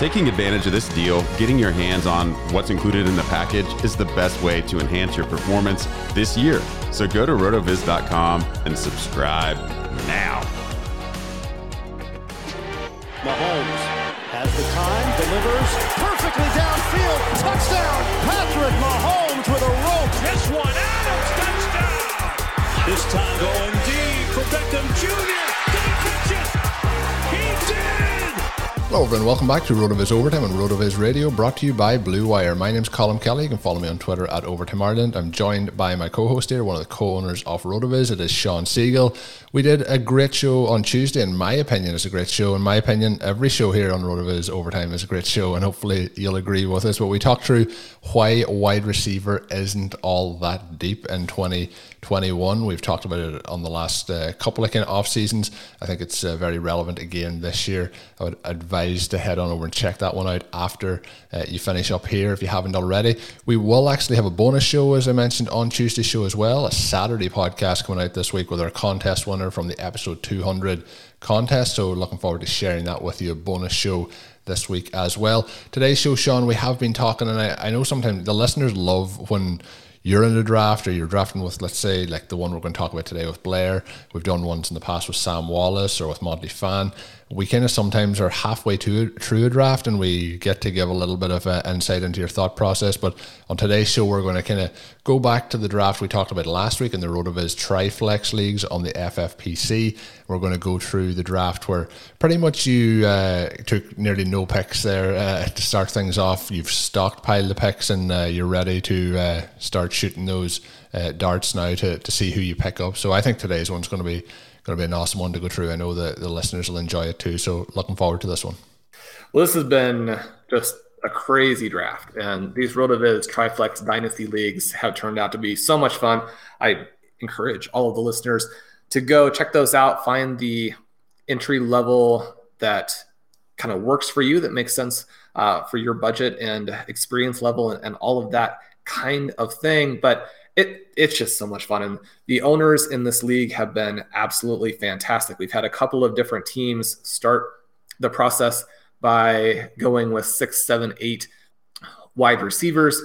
Taking advantage of this deal, getting your hands on what's included in the package is the best way to enhance your performance this year. So go to rotoviz.com and subscribe now. Mahomes has the time, delivers perfectly downfield. Touchdown! Patrick Mahomes with a rope. This one, Adams, touchdown! This time going deep for Beckham Jr. Did he catch it? He did! Hello everyone, welcome back to RotoViz Overtime on RotoViz Radio, brought to you by Blue Wire. My name's Colm Kelly. You can follow me on Twitter at Overtime Ireland. I'm joined by my co-host here, one of the co-owners of RotoViz. It is Sean Siegele. We did a great show on Tuesday. In my opinion, it's a great show. In my opinion, every show here on RotoViz Overtime is a great show, and hopefully you'll agree with us. But we talked through why wide receiver isn't all that deep in 2021. We've talked about it on the last uh, couple of kind of off seasons. I think it's uh, very relevant again this year. I would advise to head on over and check that one out after uh, you finish up here if you haven't already. We will actually have a bonus show, as I mentioned, on Tuesday show as well, a Saturday podcast coming out this week with our contest winner from the episode 200 contest. So looking forward to sharing that with you, a bonus show this week as well. Today's show, Sean, we have been talking, and I, I know sometimes the listeners love when you're in the draft or you're drafting with, let's say, like the one we're going to talk about today with Blair. We've done ones in the past with Sam Wallace or with Monty Phan. We kind of sometimes are halfway to through a draft and we get to give a little bit of uh, insight into your thought process. But on today's show, we're going to kind of go back to the draft we talked about last week in the RotoViz Triflex leagues on the FFPC. We're going to go through the draft where pretty much you uh, took nearly no picks there uh, to start things off. You've stockpiled the picks and uh, you're ready to uh, start shooting those uh, darts now to, to see who you pick up. So I think today's one's going to be going to be an awesome one to go through. I know that the listeners will enjoy it too. So looking forward to this one. Well, this has been just a crazy draft, and these RotoViz Triflex Dynasty leagues have turned out to be so much fun. I encourage all of the listeners to go check those out. Find the entry level that kind of works for you, that makes sense uh, for your budget and experience level, and, and all of that kind of thing. But it it's just so much fun. And the owners in this league have been absolutely fantastic. We've had a couple of different teams start the process by going with six, seven, eight wide receivers.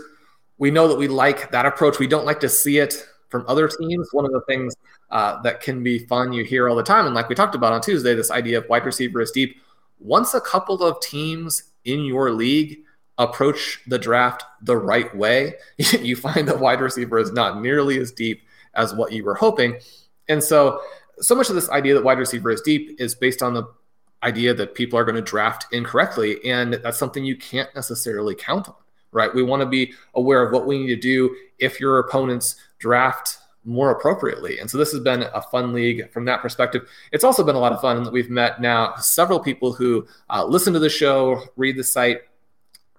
We know that we like that approach. We don't like to see it from other teams. One of the things uh, that can be fun you hear all the time, and like we talked about on Tuesday, this idea of wide receiver is deep. Once a couple of teams in your league approach the draft the right way, you find that wide receiver is not nearly as deep as what you were hoping. And so, so much of this idea that wide receiver is deep is based on the idea that people are going to draft incorrectly. And that's something you can't necessarily count on, right? We want to be aware of what we need to do if your opponents draft more appropriately. And so this has been a fun league from that perspective. It's also been a lot of fun that we've met now several people who uh, listen to the show, read the site.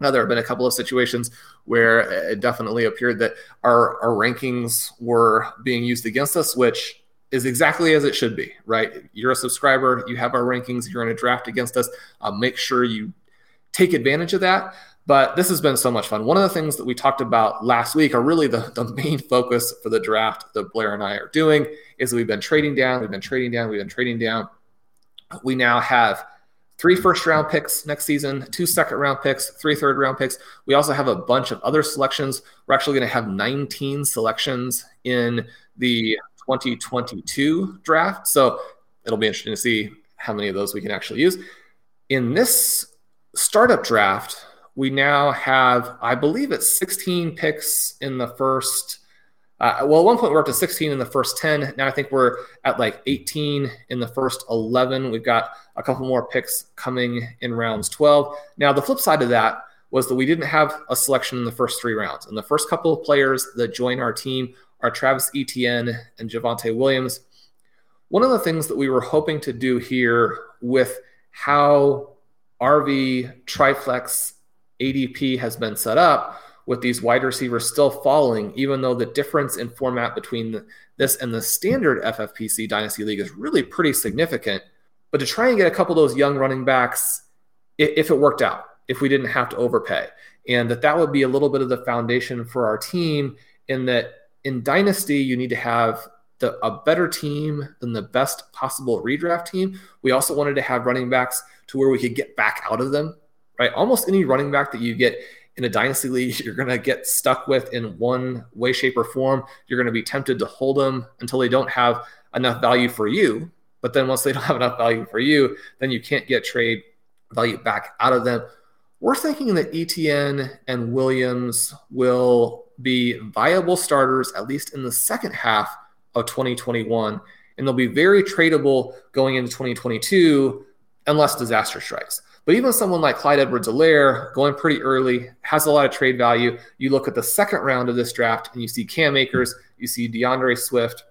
Now, there have been a couple of situations where it definitely appeared that our, our rankings were being used against us, which is exactly as it should be, right? You're a subscriber, you have our rankings, you're in a draft against us. Uh, make sure you take advantage of that. But this has been so much fun. One of the things that we talked about last week are really the, the main focus for the draft that Blair and I are doing is we've been trading down, we've been trading down, we've been trading down. We now have three first round picks next season, two second round picks, three third round picks. We also have a bunch of other selections. We're actually going to have 19 selections in the 2022 draft. So it'll be interesting to see how many of those we can actually use. In this startup draft, we now have, I believe it's 16 picks in the first. Uh, well, at one point we we're up to 16 in the first 10. Now I think we're at like 18 in the first 11. We've got a couple more picks coming in rounds 12. Now the flip side of that was that we didn't have a selection in the first three rounds. And the first couple of players that join our team are Travis Etienne and Javonte Williams. One of the things that we were hoping to do here with how RV Triflex ADP has been set up with these wide receivers still falling, even though the difference in format between this and the standard FFPC Dynasty League is really pretty significant. But to try and get a couple of those young running backs, if it worked out, if we didn't have to overpay, and that that would be a little bit of the foundation for our team, in that in Dynasty, you need to have the, a better team than the best possible redraft team. We also wanted to have running backs to where we could get back out of them right? Almost any running back that you get in a dynasty league, you're going to get stuck with in one way, shape, or form. You're going to be tempted to hold them until they don't have enough value for you. But then once they don't have enough value for you, then you can't get trade value back out of them. We're thinking that Etienne and Williams will be viable starters at least in the second half of 2021, and they'll be very tradable going into 2022 unless disaster strikes. But even someone like Clyde Edwards-Helaire going pretty early has a lot of trade value. You look at the second round of this draft and you see Cam Akers, you see D'Andre Swift,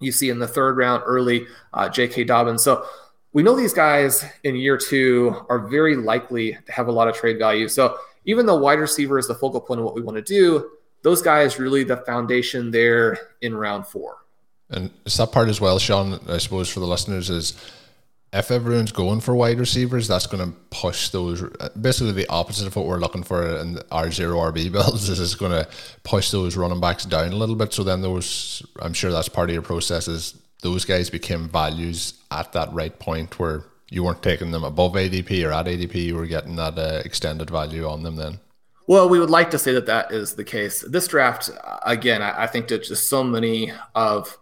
you see in the third round early uh, J.K. Dobbins. So we know these guys in year two are very likely to have a lot of trade value. So even though wide receiver is the focal point of what we want to do, those guys really the foundation there in round four. And it's that part as well, Sean, I suppose, for the listeners is if everyone's going for wide receivers, that's going to push those. Basically, the opposite of what we're looking for in our zero RB builds is it's going to push those running backs down a little bit. So then those, I'm sure that's part of your process. Is those guys became values at that right point where you weren't taking them above ADP or at ADP, you were getting that uh, extended value on them then. Well, we would like to say that that is the case. This draft, again, I, I think that just so many of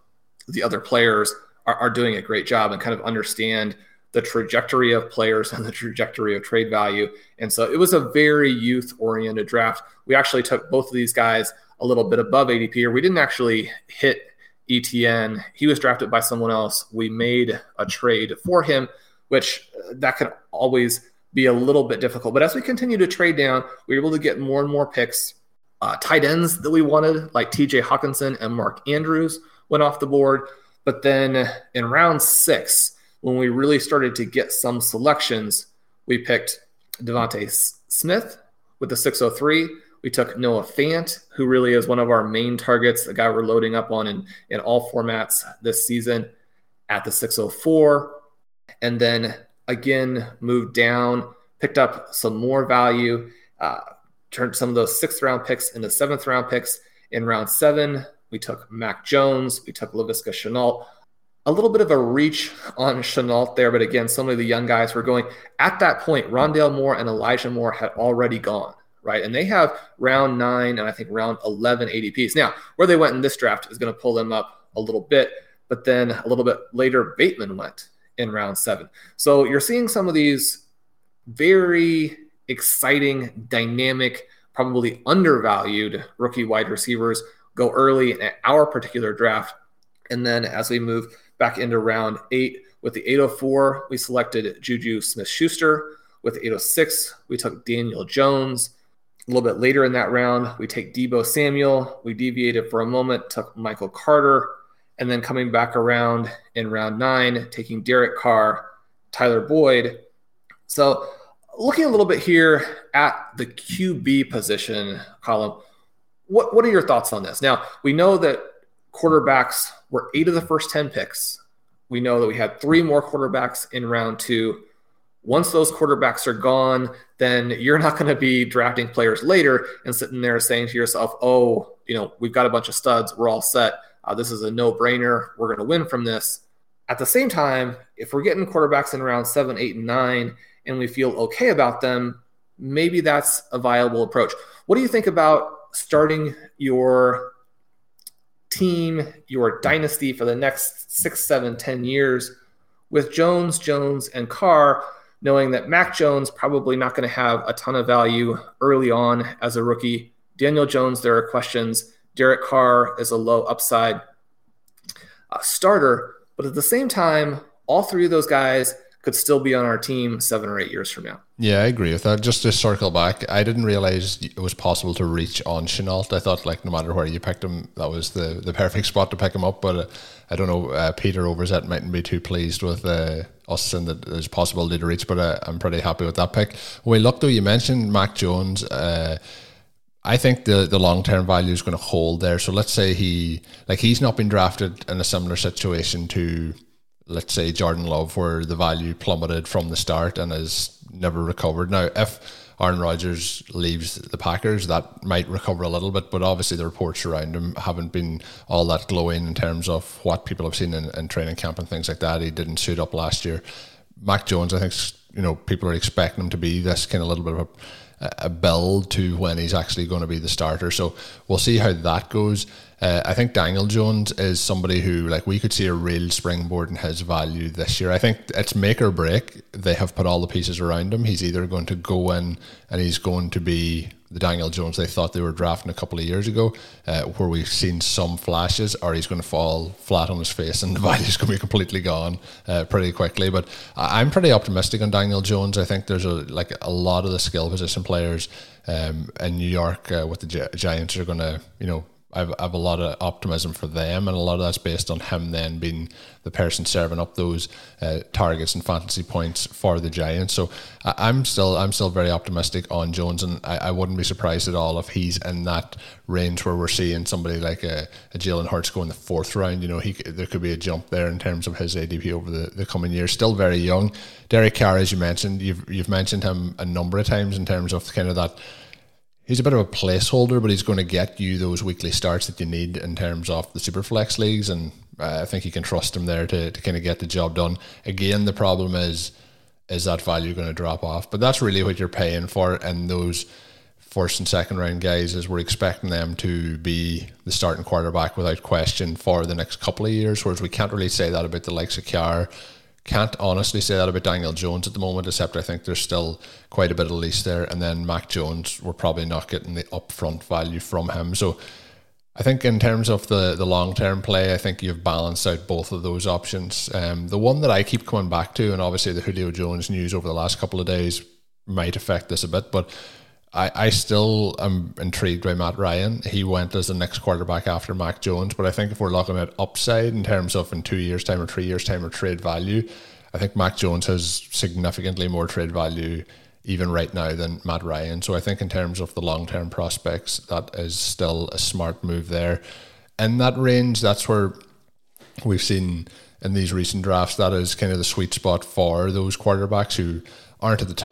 the other players are, are doing a great job and kind of understand the trajectory of players and the trajectory of trade value. And so it was a very youth oriented draft. We actually took both of these guys a little bit above ADP, or we didn't actually hit Etienne. He was drafted by someone else. We made a trade for him, which uh, that could always be a little bit difficult. But as we continue to trade down, we were able to get more and more picks. Uh, tight ends that we wanted, like TJ Hockenson and Mark Andrews, went off the board. But then in round six, when we really started to get some selections, we picked DeVonta Smith with the 603. We took Noah Fant, who really is one of our main targets, the guy we're loading up on in, in all formats this season at the 604. And then again, moved down, picked up some more value, uh, turned some of those sixth round picks into seventh round picks. In round seven, we took Mac Jones, we took Laviska Shenault. A little bit of a reach on Shenault there, but again, some of the young guys were going. At that point, Rondale Moore and Elijah Moore had already gone, right? And they have round nine and I think round 11 ADPs. Now, where they went in this draft is going to pull them up a little bit, but then a little bit later, Bateman went in round seven. So you're seeing some of these very exciting, dynamic, probably undervalued rookie wide receivers go early in our particular draft. And then as we move back into round eight with the 804, we selected Juju Smith Schuster. With 806, we took Daniel Jones. A little bit later in that round, we take Deebo Samuel. We deviated for a moment, took Michael Carter, and then coming back around in round nine, taking Derek Carr, Tyler Boyd. So, looking a little bit here at the QB position column, what, what are your thoughts on this? Now, we know that quarterbacks were eight of the first 10 picks. We know that we had three more quarterbacks in round two. Once those quarterbacks are gone, then you're not going to be drafting players later and sitting there saying to yourself, oh, you know, we've got a bunch of studs. We're all set. Uh, this is a no brainer. We're going to win from this. At the same time, if we're getting quarterbacks in round seven, eight, and nine, and we feel okay about them, maybe that's a viable approach. What do you think about starting your team, your dynasty for the next six, seven, ten years with Jones, Jones, and Carr, knowing that Mac Jones probably not going to have a ton of value early on as a rookie. Daniel Jones, there are questions. Derek Carr is a low upside uh, starter, but at the same time, all three of those guys could still be on our team seven or eight years from now. Yeah, I agree with that. Just to circle back, I didn't realize it was possible to reach on Shenault. I thought like no matter where you picked him, that was the, the perfect spot to pick him up. But uh, I don't know, uh, Peter Overzet mightn't be too pleased with uh, us and that there's possibility to reach, but uh, I'm pretty happy with that pick. We look though, you mentioned Mac Jones. Uh, I think the the long term value is going to hold there. So let's say he like he's not been drafted in a similar situation to let's say Jordan Love, where the value plummeted from the start and has never recovered. Now, if Aaron Rodgers leaves the Packers, that might recover a little bit, but obviously the reports around him haven't been all that glowing in terms of what people have seen in, in training camp and things like that. He didn't suit up last year. Mac Jones, I think, you know, people are expecting him to be this kind of little bit of a a build to when he's actually going to be the starter. So we'll see how that goes. Uh, I think Daniel Jones is somebody who, like, we could see a real springboard in his value this year. I think it's make or break. They have put all the pieces around him. He's either going to go in and he's going to be the Daniel Jones they thought they were drafting a couple of years ago, uh, where we've seen some flashes, or he's going to fall flat on his face and the value's going to be completely gone uh, pretty quickly. But I'm pretty optimistic on Daniel Jones. I think there's a like a lot of the skill position players um, in New York uh, with the Giants are going to you know I've, a lot of optimism for them, and a lot of that's based on him then being the person serving up those uh, targets and fantasy points for the Giants. So I, am still I'm still very optimistic on Jones, and I, I, wouldn't be surprised at all if he's in that range where we're seeing somebody like a, a Jalen Hurts go in the fourth round. You know, he there could be a jump there in terms of his ADP over the, the coming years. Still very young. Derek Carr, as you mentioned, you've you've mentioned him a number of times in terms of kind of that he's a bit of a placeholder, but he's going to get you those weekly starts that you need in terms of the Superflex leagues, and uh, I think you can trust him there to, to kind of get the job done. Again, the problem is is that value going to drop off? But that's really what you're paying for, and those first and second round guys is we're expecting them to be the starting quarterback without question for the next couple of years, whereas we can't really say that about the likes of Carr can't honestly say that about Daniel Jones at the moment, except I think there's still quite a bit of lease there. And then Mac Jones, we're probably not getting the upfront value from him. So I think in terms of the, the long term play, I think you've balanced out both of those options. Um, the one that I keep coming back to, and obviously the Julio Jones news over the last couple of days might affect this a bit, but I, I still am intrigued by Matt Ryan. He went as the next quarterback after Mac Jones, but I think if we're looking at upside in terms of in two years' time or three years' time or trade value, I think Mac Jones has significantly more trade value even right now than Matt Ryan. So I think in terms of the long term prospects, that is still a smart move there. In that range, that's where we've seen in these recent drafts, that is kind of the sweet spot for those quarterbacks who aren't at the top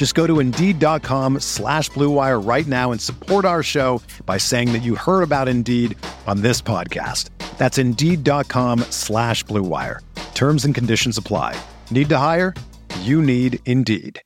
Just go to Indeed.com slash BlueWire right now and support our show by saying that you heard about Indeed on this podcast. That's Indeed.com slash BlueWire. Terms and conditions apply. Need to hire? You need Indeed.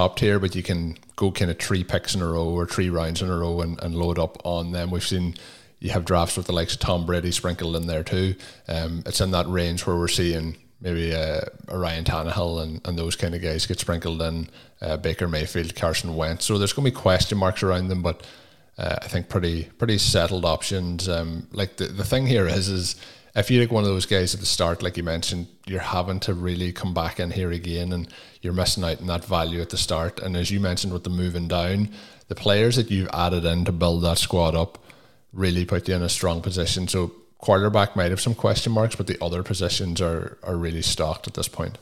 Up tier, but you can go kind of three picks in a row or three rounds in a row and, and load up on them. We've seen you have drafts with the likes of Tom Brady sprinkled in there too. Um, it's in that range where we're seeing maybe uh, Ryan Tannehill and, and those kind of guys get sprinkled in, uh, Baker Mayfield, Carson Wentz. So there's going to be question marks around them, but uh, I think pretty pretty settled options. Um, like the, the thing here is is if you take one of those guys at the start, like you mentioned, you're having to really come back in here again, and you're missing out on that value at the start. And as you mentioned, with the moving down, the players that you've added in to build that squad up really put you in a strong position. So quarterback might have some question marks, but the other positions are are really stocked at this point.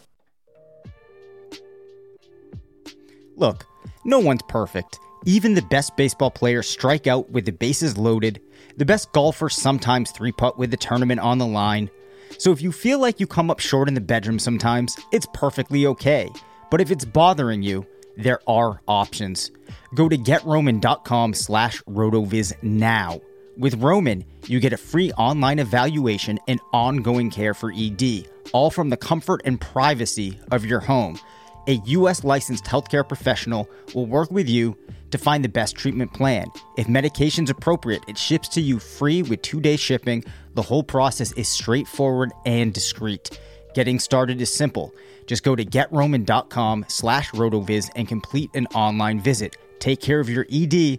Look, no one's perfect. Even the best baseball players strike out with the bases loaded. The best golfers sometimes three putt with the tournament on the line. So if you feel like you come up short in the bedroom sometimes, it's perfectly okay. But if it's bothering you, there are options. Go to getroman.com slash rotoviz now. With Roman, you get a free online evaluation and ongoing care for ED, all from the comfort and privacy of your home. A U.S. licensed healthcare professional will work with you to find the best treatment plan. If medication's appropriate, it ships to you free with two day shipping. The whole process is straightforward and discreet. Getting started is simple. Just go to getroman.com slash rotoviz and complete an online visit. Take care of your ED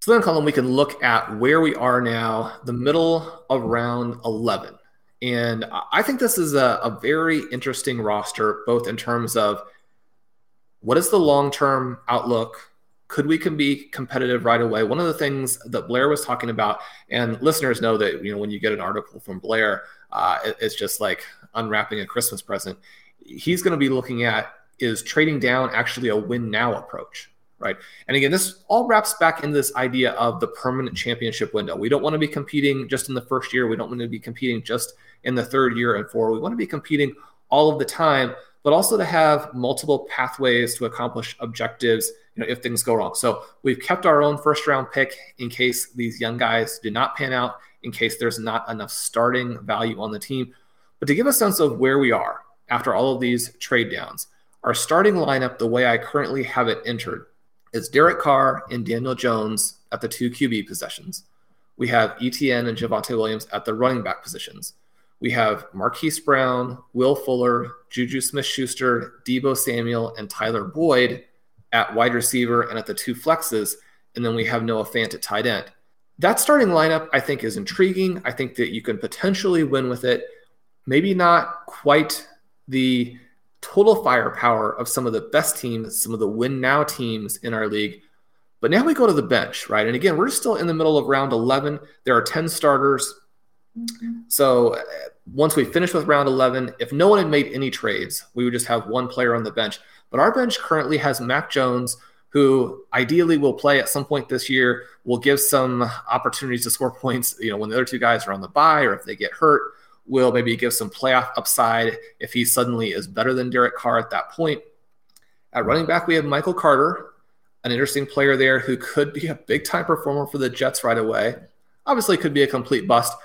So then, Colm, we can look at where we are now, the middle of round 11. And I think this is a, a very interesting roster, both in terms of what is the long term outlook? Could we can be competitive right away? One of the things that Blair was talking about, and listeners know that you know when you get an article from Blair, uh, it, it's just like unwrapping a Christmas present. He's going to be looking at is trading down actually a win now approach, right? And again, this all wraps back into this idea of the permanent championship window. We don't want to be competing just in the first year. We don't want to be competing just in the third year and four. We want to be competing all of the time but also to have multiple pathways to accomplish objectives you know if things go wrong so we've kept our own first round pick in case these young guys do not pan out in case there's not enough starting value on the team but to give a sense of where we are after all of these trade downs our starting lineup the way i currently have it entered is derek carr and daniel jones at the two qb possessions we have etienne and javonte williams at the running back positions we have Marquise Brown, Will Fuller, Juju Smith Schuster, Deebo Samuel, and Tyler Boyd at wide receiver and at the two flexes. And then we have Noah Fant at tight end. That starting lineup, I think, is intriguing. I think that you can potentially win with it. Maybe not quite the total firepower of some of the best teams, some of the win now teams in our league. But now we go to the bench, right? And again, we're still in the middle of round 11. There are 10 starters. So uh, once we finish with round 11, if no one had made any trades, we would just have one player on the bench. But our bench currently has Mac Jones, who ideally will play at some point this year, will give some opportunities to score points, you know, when the other two guys are on the bye or if they get hurt, will maybe give some playoff upside if he suddenly is better than Derek Carr at that point. At running back, we have Michael Carter, an interesting player there who could be a big time performer for the Jets right away. Obviously, could be a complete bust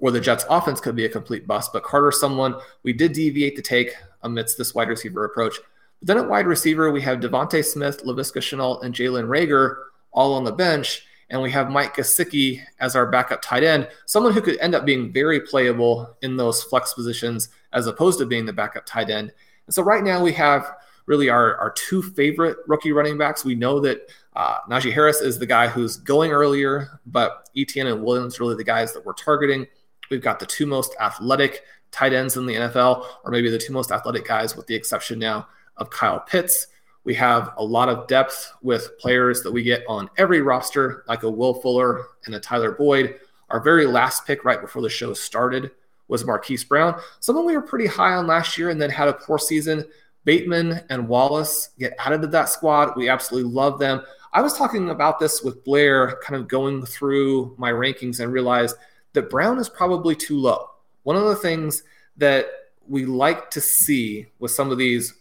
or the Jets' offense could be a complete bust. But Carter, someone we did deviate to take amidst this wide receiver approach. But then at wide receiver, we have DeVonta Smith, Laviska Shenault, and Jalen Reagor all on the bench. And we have Mike Gesicki as our backup tight end, someone who could end up being very playable in those flex positions as opposed to being the backup tight end. And so right now we have really our, our two favorite rookie running backs. We know that uh, Najee Harris is the guy who's going earlier, but Etienne and Williams really the guys that we're targeting. We've got the two most athletic tight ends in the NFL, or maybe the two most athletic guys, with the exception now of Kyle Pitts. We have a lot of depth with players that we get on every roster, like a Will Fuller and a Tyler Boyd. Our very last pick right before the show started was Marquise Brown, someone we were pretty high on last year and then had a poor season. Bateman and Wallace get added to that squad. We absolutely love them. I was talking about this with Blair, kind of going through my rankings and realized that Brown is probably too low. One of the things that we like to see with some of these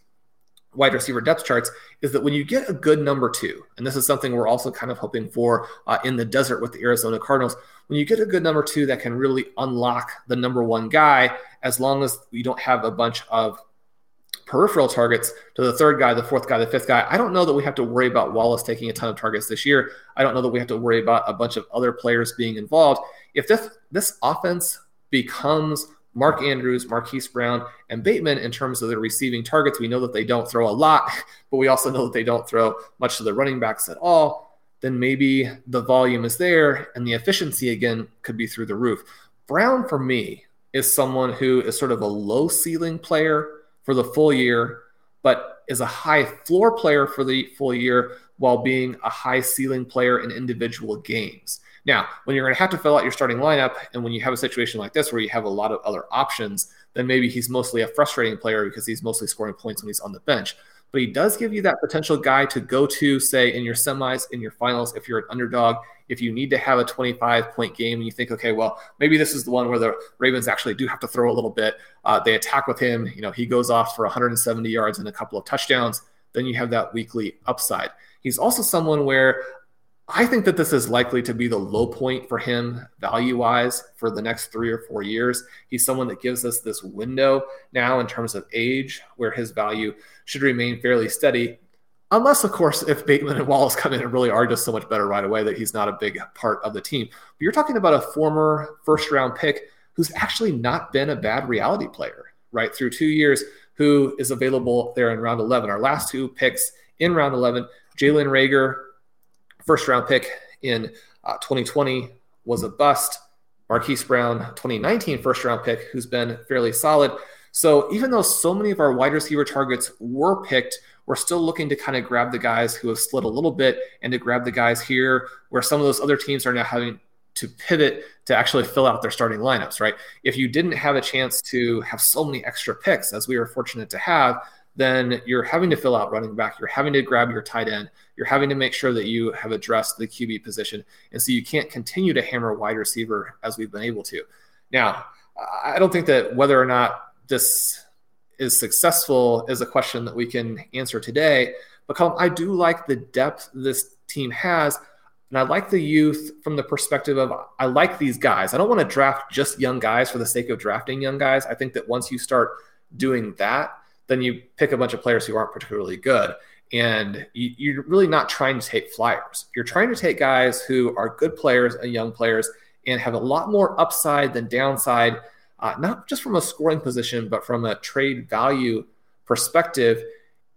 wide receiver depth charts is that when you get a good number two, and this is something we're also kind of hoping for uh, in the desert with the Arizona Cardinals, when you get a good number two that can really unlock the number one guy, as long as you don't have a bunch of peripheral targets to the third guy, the fourth guy, the fifth guy. I don't know that we have to worry about Wallace taking a ton of targets this year. I don't know that we have to worry about a bunch of other players being involved. If this this offense becomes Mark Andrews, Marquise Brown, and Bateman in terms of their receiving targets, we know that they don't throw a lot, but we also know that they don't throw much to the running backs at all. Then maybe the volume is there and the efficiency again could be through the roof. Brown, for me, is someone who is sort of a low ceiling player for the full year, but is a high floor player for the full year while being a high ceiling player in individual games. Now, when you're going to have to fill out your starting lineup, and when you have a situation like this where you have a lot of other options, then maybe he's mostly a frustrating player because he's mostly scoring points when he's on the bench but he does give you that potential guy to go to, say, in your semis, in your finals, if you're an underdog. If you need to have a 25 point game and you think, okay, well, maybe this is the one where the Ravens actually do have to throw a little bit. Uh, they attack with him. You know, he goes off for 170 yards and a couple of touchdowns. Then you have that weekly upside. He's also someone where I think that this is likely to be the low point for him value wise for the next three or four years. He's someone that gives us this window now in terms of age where his value should remain fairly steady. Unless, of course, if Bateman and Wallace come in and really are just so much better right away that he's not a big part of the team. But you're talking about a former first round pick who's actually not been a bad reality player, right? Through two years, who is available there in round 11. Our last two picks in round 11, Jalen Reagor first round pick in uh, 2020 was a bust. Marquise Brown, 2019 first round pick, who's been fairly solid. So even though so many of our wide receiver targets were picked, we're still looking to kind of grab the guys who have slid a little bit and to grab the guys here where some of those other teams are now having to pivot to actually fill out their starting lineups, right? If you didn't have a chance to have so many extra picks, as we were fortunate to have, then you're having to fill out running back. You're having to grab your tight end. You're having to make sure that you have addressed the QB position. And so you can't continue to hammer wide receiver as we've been able to. Now, I don't think that whether or not this is successful is a question that we can answer today. But Colm, I do like the depth this team has. And I like the youth from the perspective of I like these guys. I don't want to draft just young guys for the sake of drafting young guys. I think that once you start doing that, then you pick a bunch of players who aren't particularly good. And you, are really not trying to take flyers. You're trying to take guys who are good players and young players and have a lot more upside than downside, uh, not just from a scoring position, but from a trade value perspective.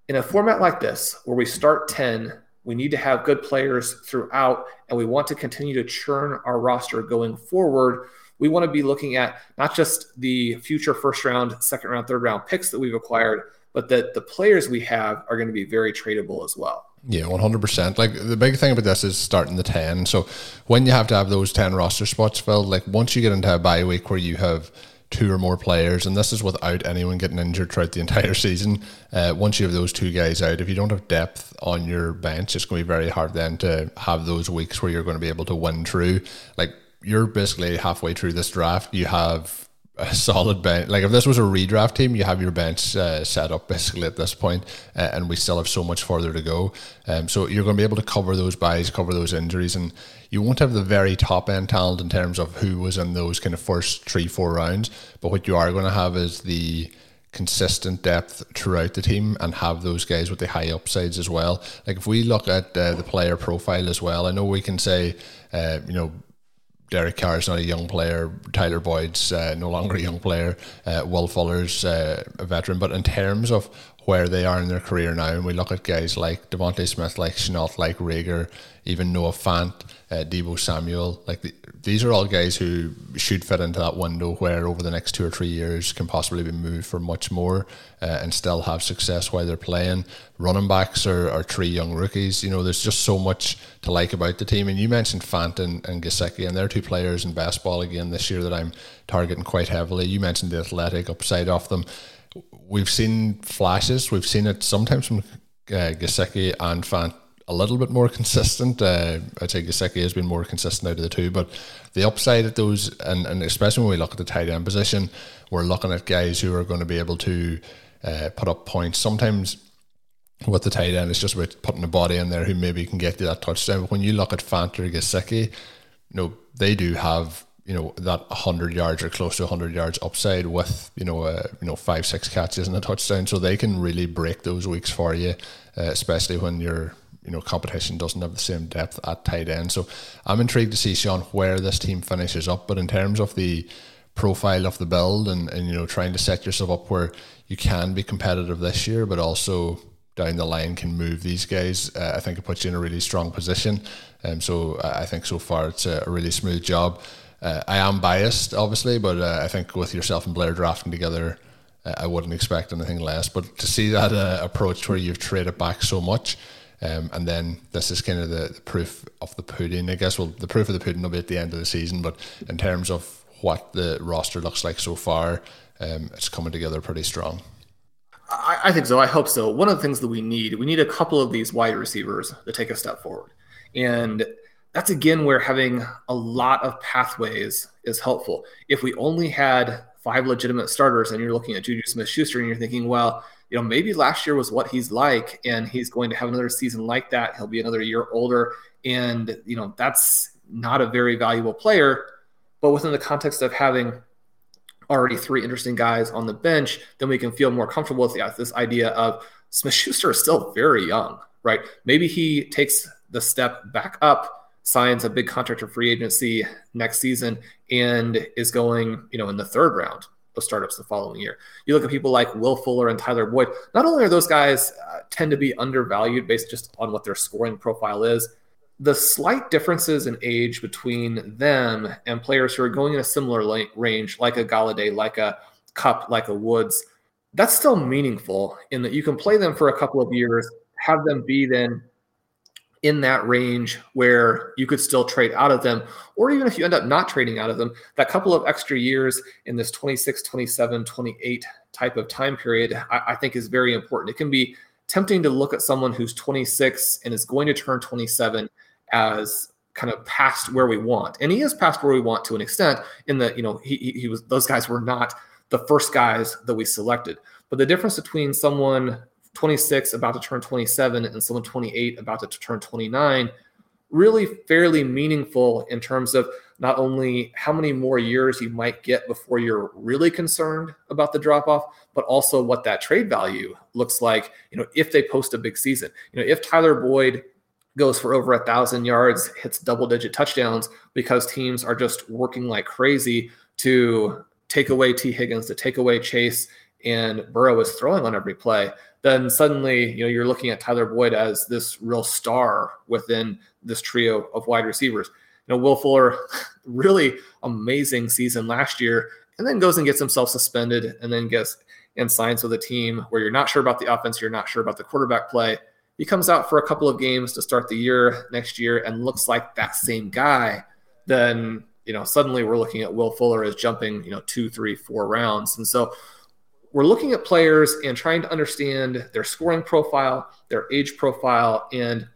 In a format like this, where we start 10, we need to have good players throughout, and we want to continue to churn our roster going forward we want to be looking at not just the future first round, second round, third round picks that we've acquired, but that the players we have are going to be very tradable as well. Yeah, one hundred percent. Like the big thing about this is starting the ten. So when you have to have those ten roster spots filled, like once you get into a bye week where you have two or more players, and this is without anyone getting injured throughout the entire season. Uh, once you have those two guys out, if you don't have depth on your bench, it's going to be very hard then to have those weeks where you're going to be able to win through. Like you're basically halfway through this draft. You have a solid bench. Like if this was a redraft team, you have your bench uh, set up basically at this point, uh, and we still have so much further to go. Um, so you're going to be able to cover those buys, cover those injuries, and you won't have the very top end talent in terms of who was in those kind of first three, four rounds. But what you are going to have is the consistent depth throughout the team and have those guys with the high upsides as well. Like if we look at uh, the player profile as well, I know we can say, uh, you know, Derek Carr is not a young player. Tyler Boyd's uh, no longer a young player. Uh, Will Fuller's uh, a veteran. But in terms of where they are in their career now, and we look at guys like DeVonta Smith, like Shenault, like Reagor, even Noah Fant, uh, Deebo Samuel, like the, these are all guys who should fit into that window where over the next two or three years can possibly be moved for much more uh, and still have success while they're playing. Running backs are, are three young rookies. You know, there's just so much to like about the team. And you mentioned Fant and, and Gesicki, and they're two players in basketball again this year that I'm targeting quite heavily. You mentioned the athletic upside of them we've seen flashes. We've seen it sometimes from uh, Gesicki and Fant a little bit more consistent. Uh, I'd say Gesicki has been more consistent out of the two, but the upside at those, and, and especially when we look at the tight end position, we're looking at guys who are going to be able to uh, put up points. Sometimes with the tight end, it's just about putting a body in there who maybe can get you that touchdown. But when you look at Fant or Gesicki, you know, they do have you know that 100 yards or close to 100 yards upside with you know uh, you know five six catches and a touchdown. So they can really break those weeks for you uh, especially when your you know competition doesn't have the same depth at tight end. So I'm intrigued to see Sean where this team finishes up. But in terms of the profile of the build and, and you know trying to set yourself up where you can be competitive this year but also down the line can move these guys uh, I think it puts you in a really strong position. And um, so I think so far it's a, a really smooth job uh, I am biased, obviously, but uh, I think with yourself and Blair drafting together, uh, I wouldn't expect anything less. But to see that uh, approach where you've traded back so much, um, and then this is kind of the, the, proof of the pudding, I guess. Well, the proof of the pudding will be at the end of the season, but in terms of what the roster looks like so far, um, it's coming together pretty strong. I, I think so. I hope so. One of the things that we need, we need a couple of these wide receivers to take a step forward. And that's again where having a lot of pathways is helpful. If we only had five legitimate starters and you're looking at Juju Smith Schuster and you're thinking, well, you know, maybe last year was what he's like and he's going to have another season like that. He'll be another year older. And, you know, that's not a very valuable player. But within the context of having already three interesting guys on the bench, then we can feel more comfortable with yeah, this idea of Smith Schuster is still very young, right? Maybe he takes the step back up signs a big contract or free agency next season and is going, you know, in the third round of startups the following year. You look at people like Will Fuller and Tyler Boyd. Not only are those guys uh, tend to be undervalued based just on what their scoring profile is, the slight differences in age between them and players who are going in a similar range, like a Golladay, like a Kupp, like a Woods, that's still meaningful in that you can play them for a couple of years, have them be then in that range where you could still trade out of them. Or even if you end up not trading out of them that couple of extra years in this 26 27 28 type of time period I, I, think is very important. It can be tempting to look at someone who's 26 and is going to turn 27 as kind of past where we want. And he is past where we want to an extent in that you know he, he was those guys were not the first guys that we selected. But the difference between someone 26 about to turn 27 and someone 28 about to turn 29 really fairly meaningful in terms of not only how many more years you might get before you're really concerned about the drop off but also what that trade value looks like you know if they post a big season. You know if tyler boyd goes for over a thousand yards hits double digit touchdowns because teams are just working like crazy to take away Tee Higgins to take away chase and burrow is throwing on every play then suddenly you know you're looking at Tyler Boyd as this real star within this trio of wide receivers. You know, Will Fuller, really amazing season last year, and then goes and gets himself suspended, and then gets and signs with a team where you're not sure about the offense, you're not sure about the quarterback play. He comes out for a couple of games to start the year next year and looks like that same guy. Then you know suddenly we're looking at Will Fuller as jumping you know two, three, four rounds, and so we're looking at players and trying to understand their scoring profile, their age profile, and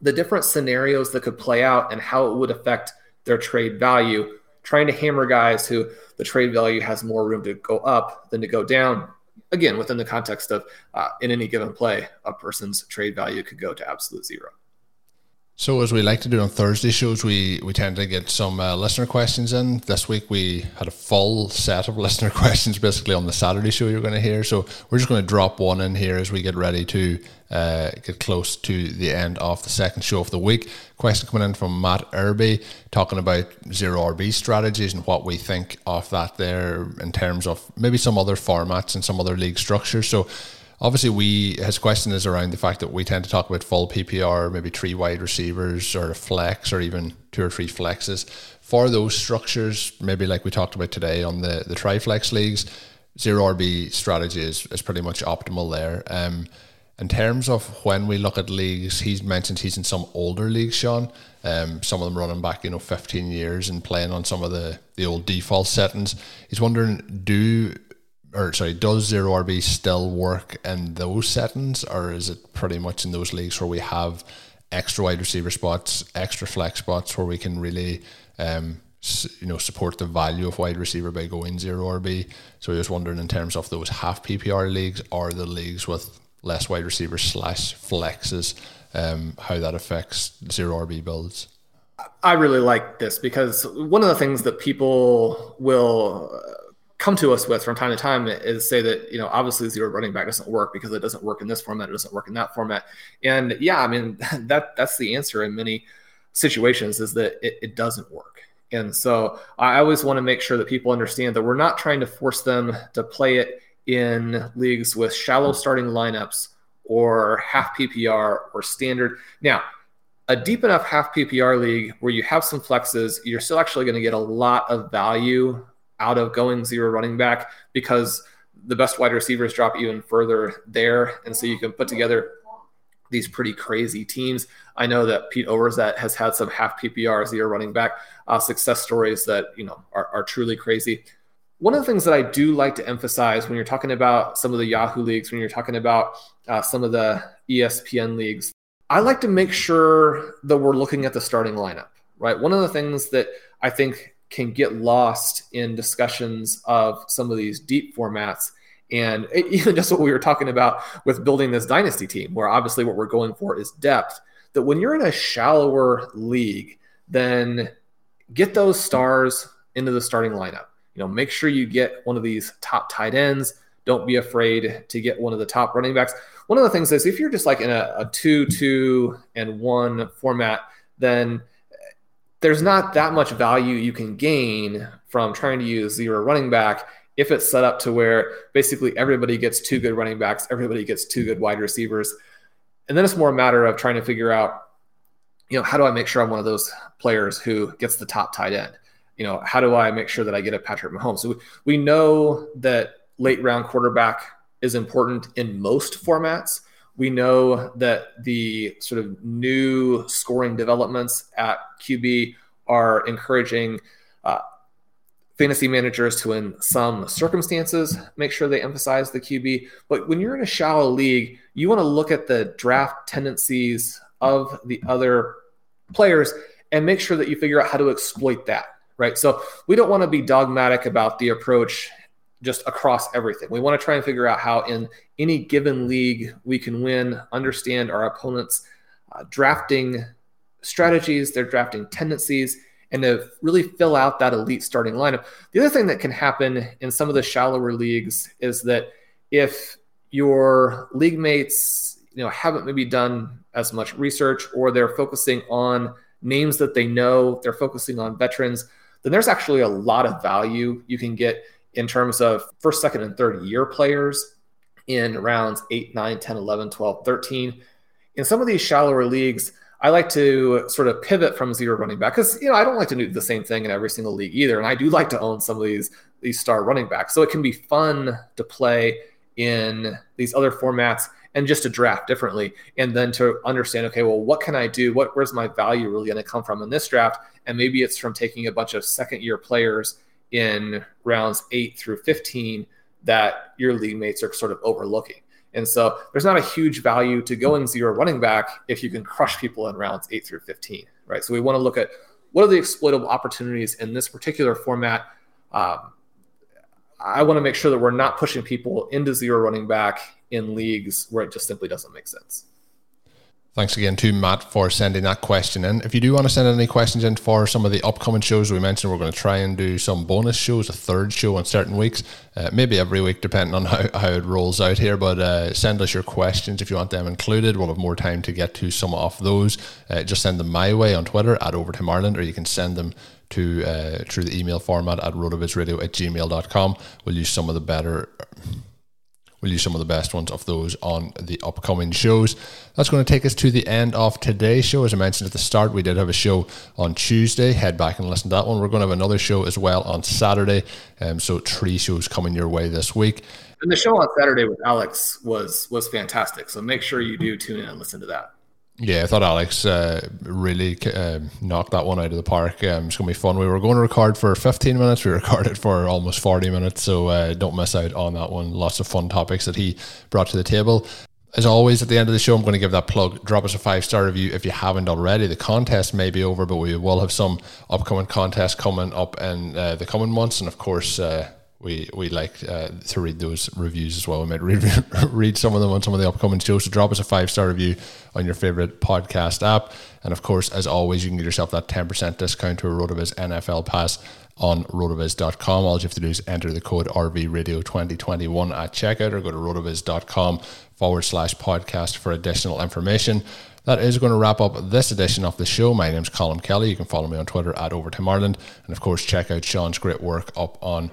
the different scenarios that could play out and how it would affect their trade value. Trying to hammer guys who the trade value has more room to go up than to go down. Again, within the context of uh, in any given play, a person's trade value could go to absolute zero. So, as we like to do on Thursday shows, we, we tend to get some uh, listener questions in. This week we had a full set of listener questions basically on the Saturday show you're going to hear. So, we're just going to drop one in here as we get ready to uh, get close to the end of the second show of the week. Question coming in from Matt Irby talking about zero RB strategies and what we think of that there in terms of maybe some other formats and some other league structures. So, obviously we his question is around the fact that we tend to talk about full PPR, maybe three wide receivers or a flex or even two or three flexes. For those structures, maybe like we talked about today on the, the triflex leagues, zero RB strategy is, is pretty much optimal there. Um, in terms of when we look at leagues, he's mentioned he's in some older leagues, Sean. Um, some of them running back, you know, 15 years and playing on some of the, the old default settings. He's wondering, do or sorry, does zero RB still work in those settings, or is it pretty much in those leagues where we have extra wide receiver spots, extra flex spots, where we can really, um, you know, support the value of wide receiver by going zero RB? So I was wondering in terms of those half PPR leagues or the leagues with less wide receiver slash flexes, um, how that affects zero RB builds. I really like this because one of the things that people will come to us with from time to time is say that you know obviously zero running back doesn't work because it doesn't work in this format it doesn't work in that format. And yeah i mean that that's the answer in many situations is that it, it doesn't work. And so i always want to make sure that people understand that we're not trying to force them to play it in leagues with shallow starting lineups or half ppr or standard. Now a deep enough half ppr league where you have some flexes you're still actually going to get a lot of value out of going zero running back because the best wide receivers drop even further there. And so you can put together these pretty crazy teams. I know that Pete Overzet has had some half PPR zero running back uh, success stories that you know are, are truly crazy. One of the things that I do like to emphasize when you're talking about some of the Yahoo leagues, when you're talking about uh, some of the ESPN leagues, I like to make sure that we're looking at the starting lineup. Right. One of the things that I think can get lost in discussions of some of these deep formats. And even just what we were talking about with building this dynasty team, where obviously what we're going for is depth, that when you're in a shallower league, then get those stars into the starting lineup. You know, make sure you get one of these top tight ends. Don't be afraid to get one of the top running backs. One of the things is if you're just like in a, a two, two, and one format, then there's not that much value you can gain from trying to use zero running back if it's set up to where basically everybody gets two good running backs, everybody gets two good wide receivers. And then it's more a matter of trying to figure out, you know, how do I make sure I'm one of those players who gets the top tight end? You know, how do I make sure that I get a Patrick Mahomes? So we we know that late round quarterback is important in most formats. We know that the sort of new scoring developments at QB are encouraging uh, fantasy managers to, in some circumstances, make sure they emphasize the QB. But when you're in a shallow league, you want to look at the draft tendencies of the other players and make sure that you figure out how to exploit that, right? So we don't want to be dogmatic about the approach just across everything. We want to try and figure out how in any given league we can win, understand our opponents' uh, drafting strategies, their drafting tendencies, and to really fill out that elite starting lineup. The other thing that can happen in some of the shallower leagues is that if your league mates, you know, haven't maybe done as much research or they're focusing on names that they know, they're focusing on veterans, then there's actually a lot of value you can get in terms of first, second, and third year players in rounds 8, 9, 10, 11, 12, 13. In some of these shallower leagues, I like to sort of pivot from zero running back because you know I don't like to do the same thing in every single league either, and I do like to own some of these these star running backs. So it can be fun to play in these other formats and just to draft differently, and then to understand, okay, well, what can I do? What where's my value really going to come from in this draft? And maybe it's from taking a bunch of second year players in rounds eight through 15 that your league mates are sort of overlooking. And so there's not a huge value to going zero running back if you can crush people in rounds eight through 15, right? So we want to look at what are the exploitable opportunities in this particular format. Um, I want to make sure that we're not pushing people into zero running back in leagues where it just simply doesn't make sense. Thanks again to Matt for sending that question in. If you do want to send any questions in for some of the upcoming shows we mentioned, we're going to try and do some bonus shows, a third show on certain weeks, uh, maybe every week, depending on how, how it rolls out here. But uh, send us your questions if you want them included. We'll have more time to get to some of those. Uh, just send them my way on Twitter at Overtime Ireland, or you can send them to uh, through the email format at rotovizradio at gmail.com. We'll use some of the better We'll use some of the best ones of those on the upcoming shows. That's going to take us to the end of today's show. As I mentioned at the start, we did have a show on Tuesday. Head back and listen to that one. We're going to have another show as well on Saturday. Um, so three shows coming your way this week. And the show on Saturday with Alex was was fantastic. So make sure you do tune in and listen to that. Yeah, I thought Alex uh, really uh, knocked that one out of the park. Um, it's going to be fun. We were going to record for 15 minutes. We recorded for almost 40 minutes. So uh, don't miss out on that one. Lots of fun topics that he brought to the table. As always, at the end of the show, I'm going to give that plug. Drop us a five star review if you haven't already. The contest may be over, but we will have some upcoming contests coming up in uh, the coming months. And of course, uh, we we like uh, to read those reviews as well. We might read, read some of them on some of the upcoming shows. So drop us a five star review on your favorite podcast app. And of course, as always, you can get yourself that 10% discount to a Rotoviz NFL pass on rotoviz.com. All you have to do is enter the code RVRadio2021 at checkout or go to rotoviz.com forward slash podcast for additional information. That is going to wrap up this edition of the show. My name is Colm Kelly. You can follow me on Twitter at Overtime Ireland. And of course, check out Sean's great work up on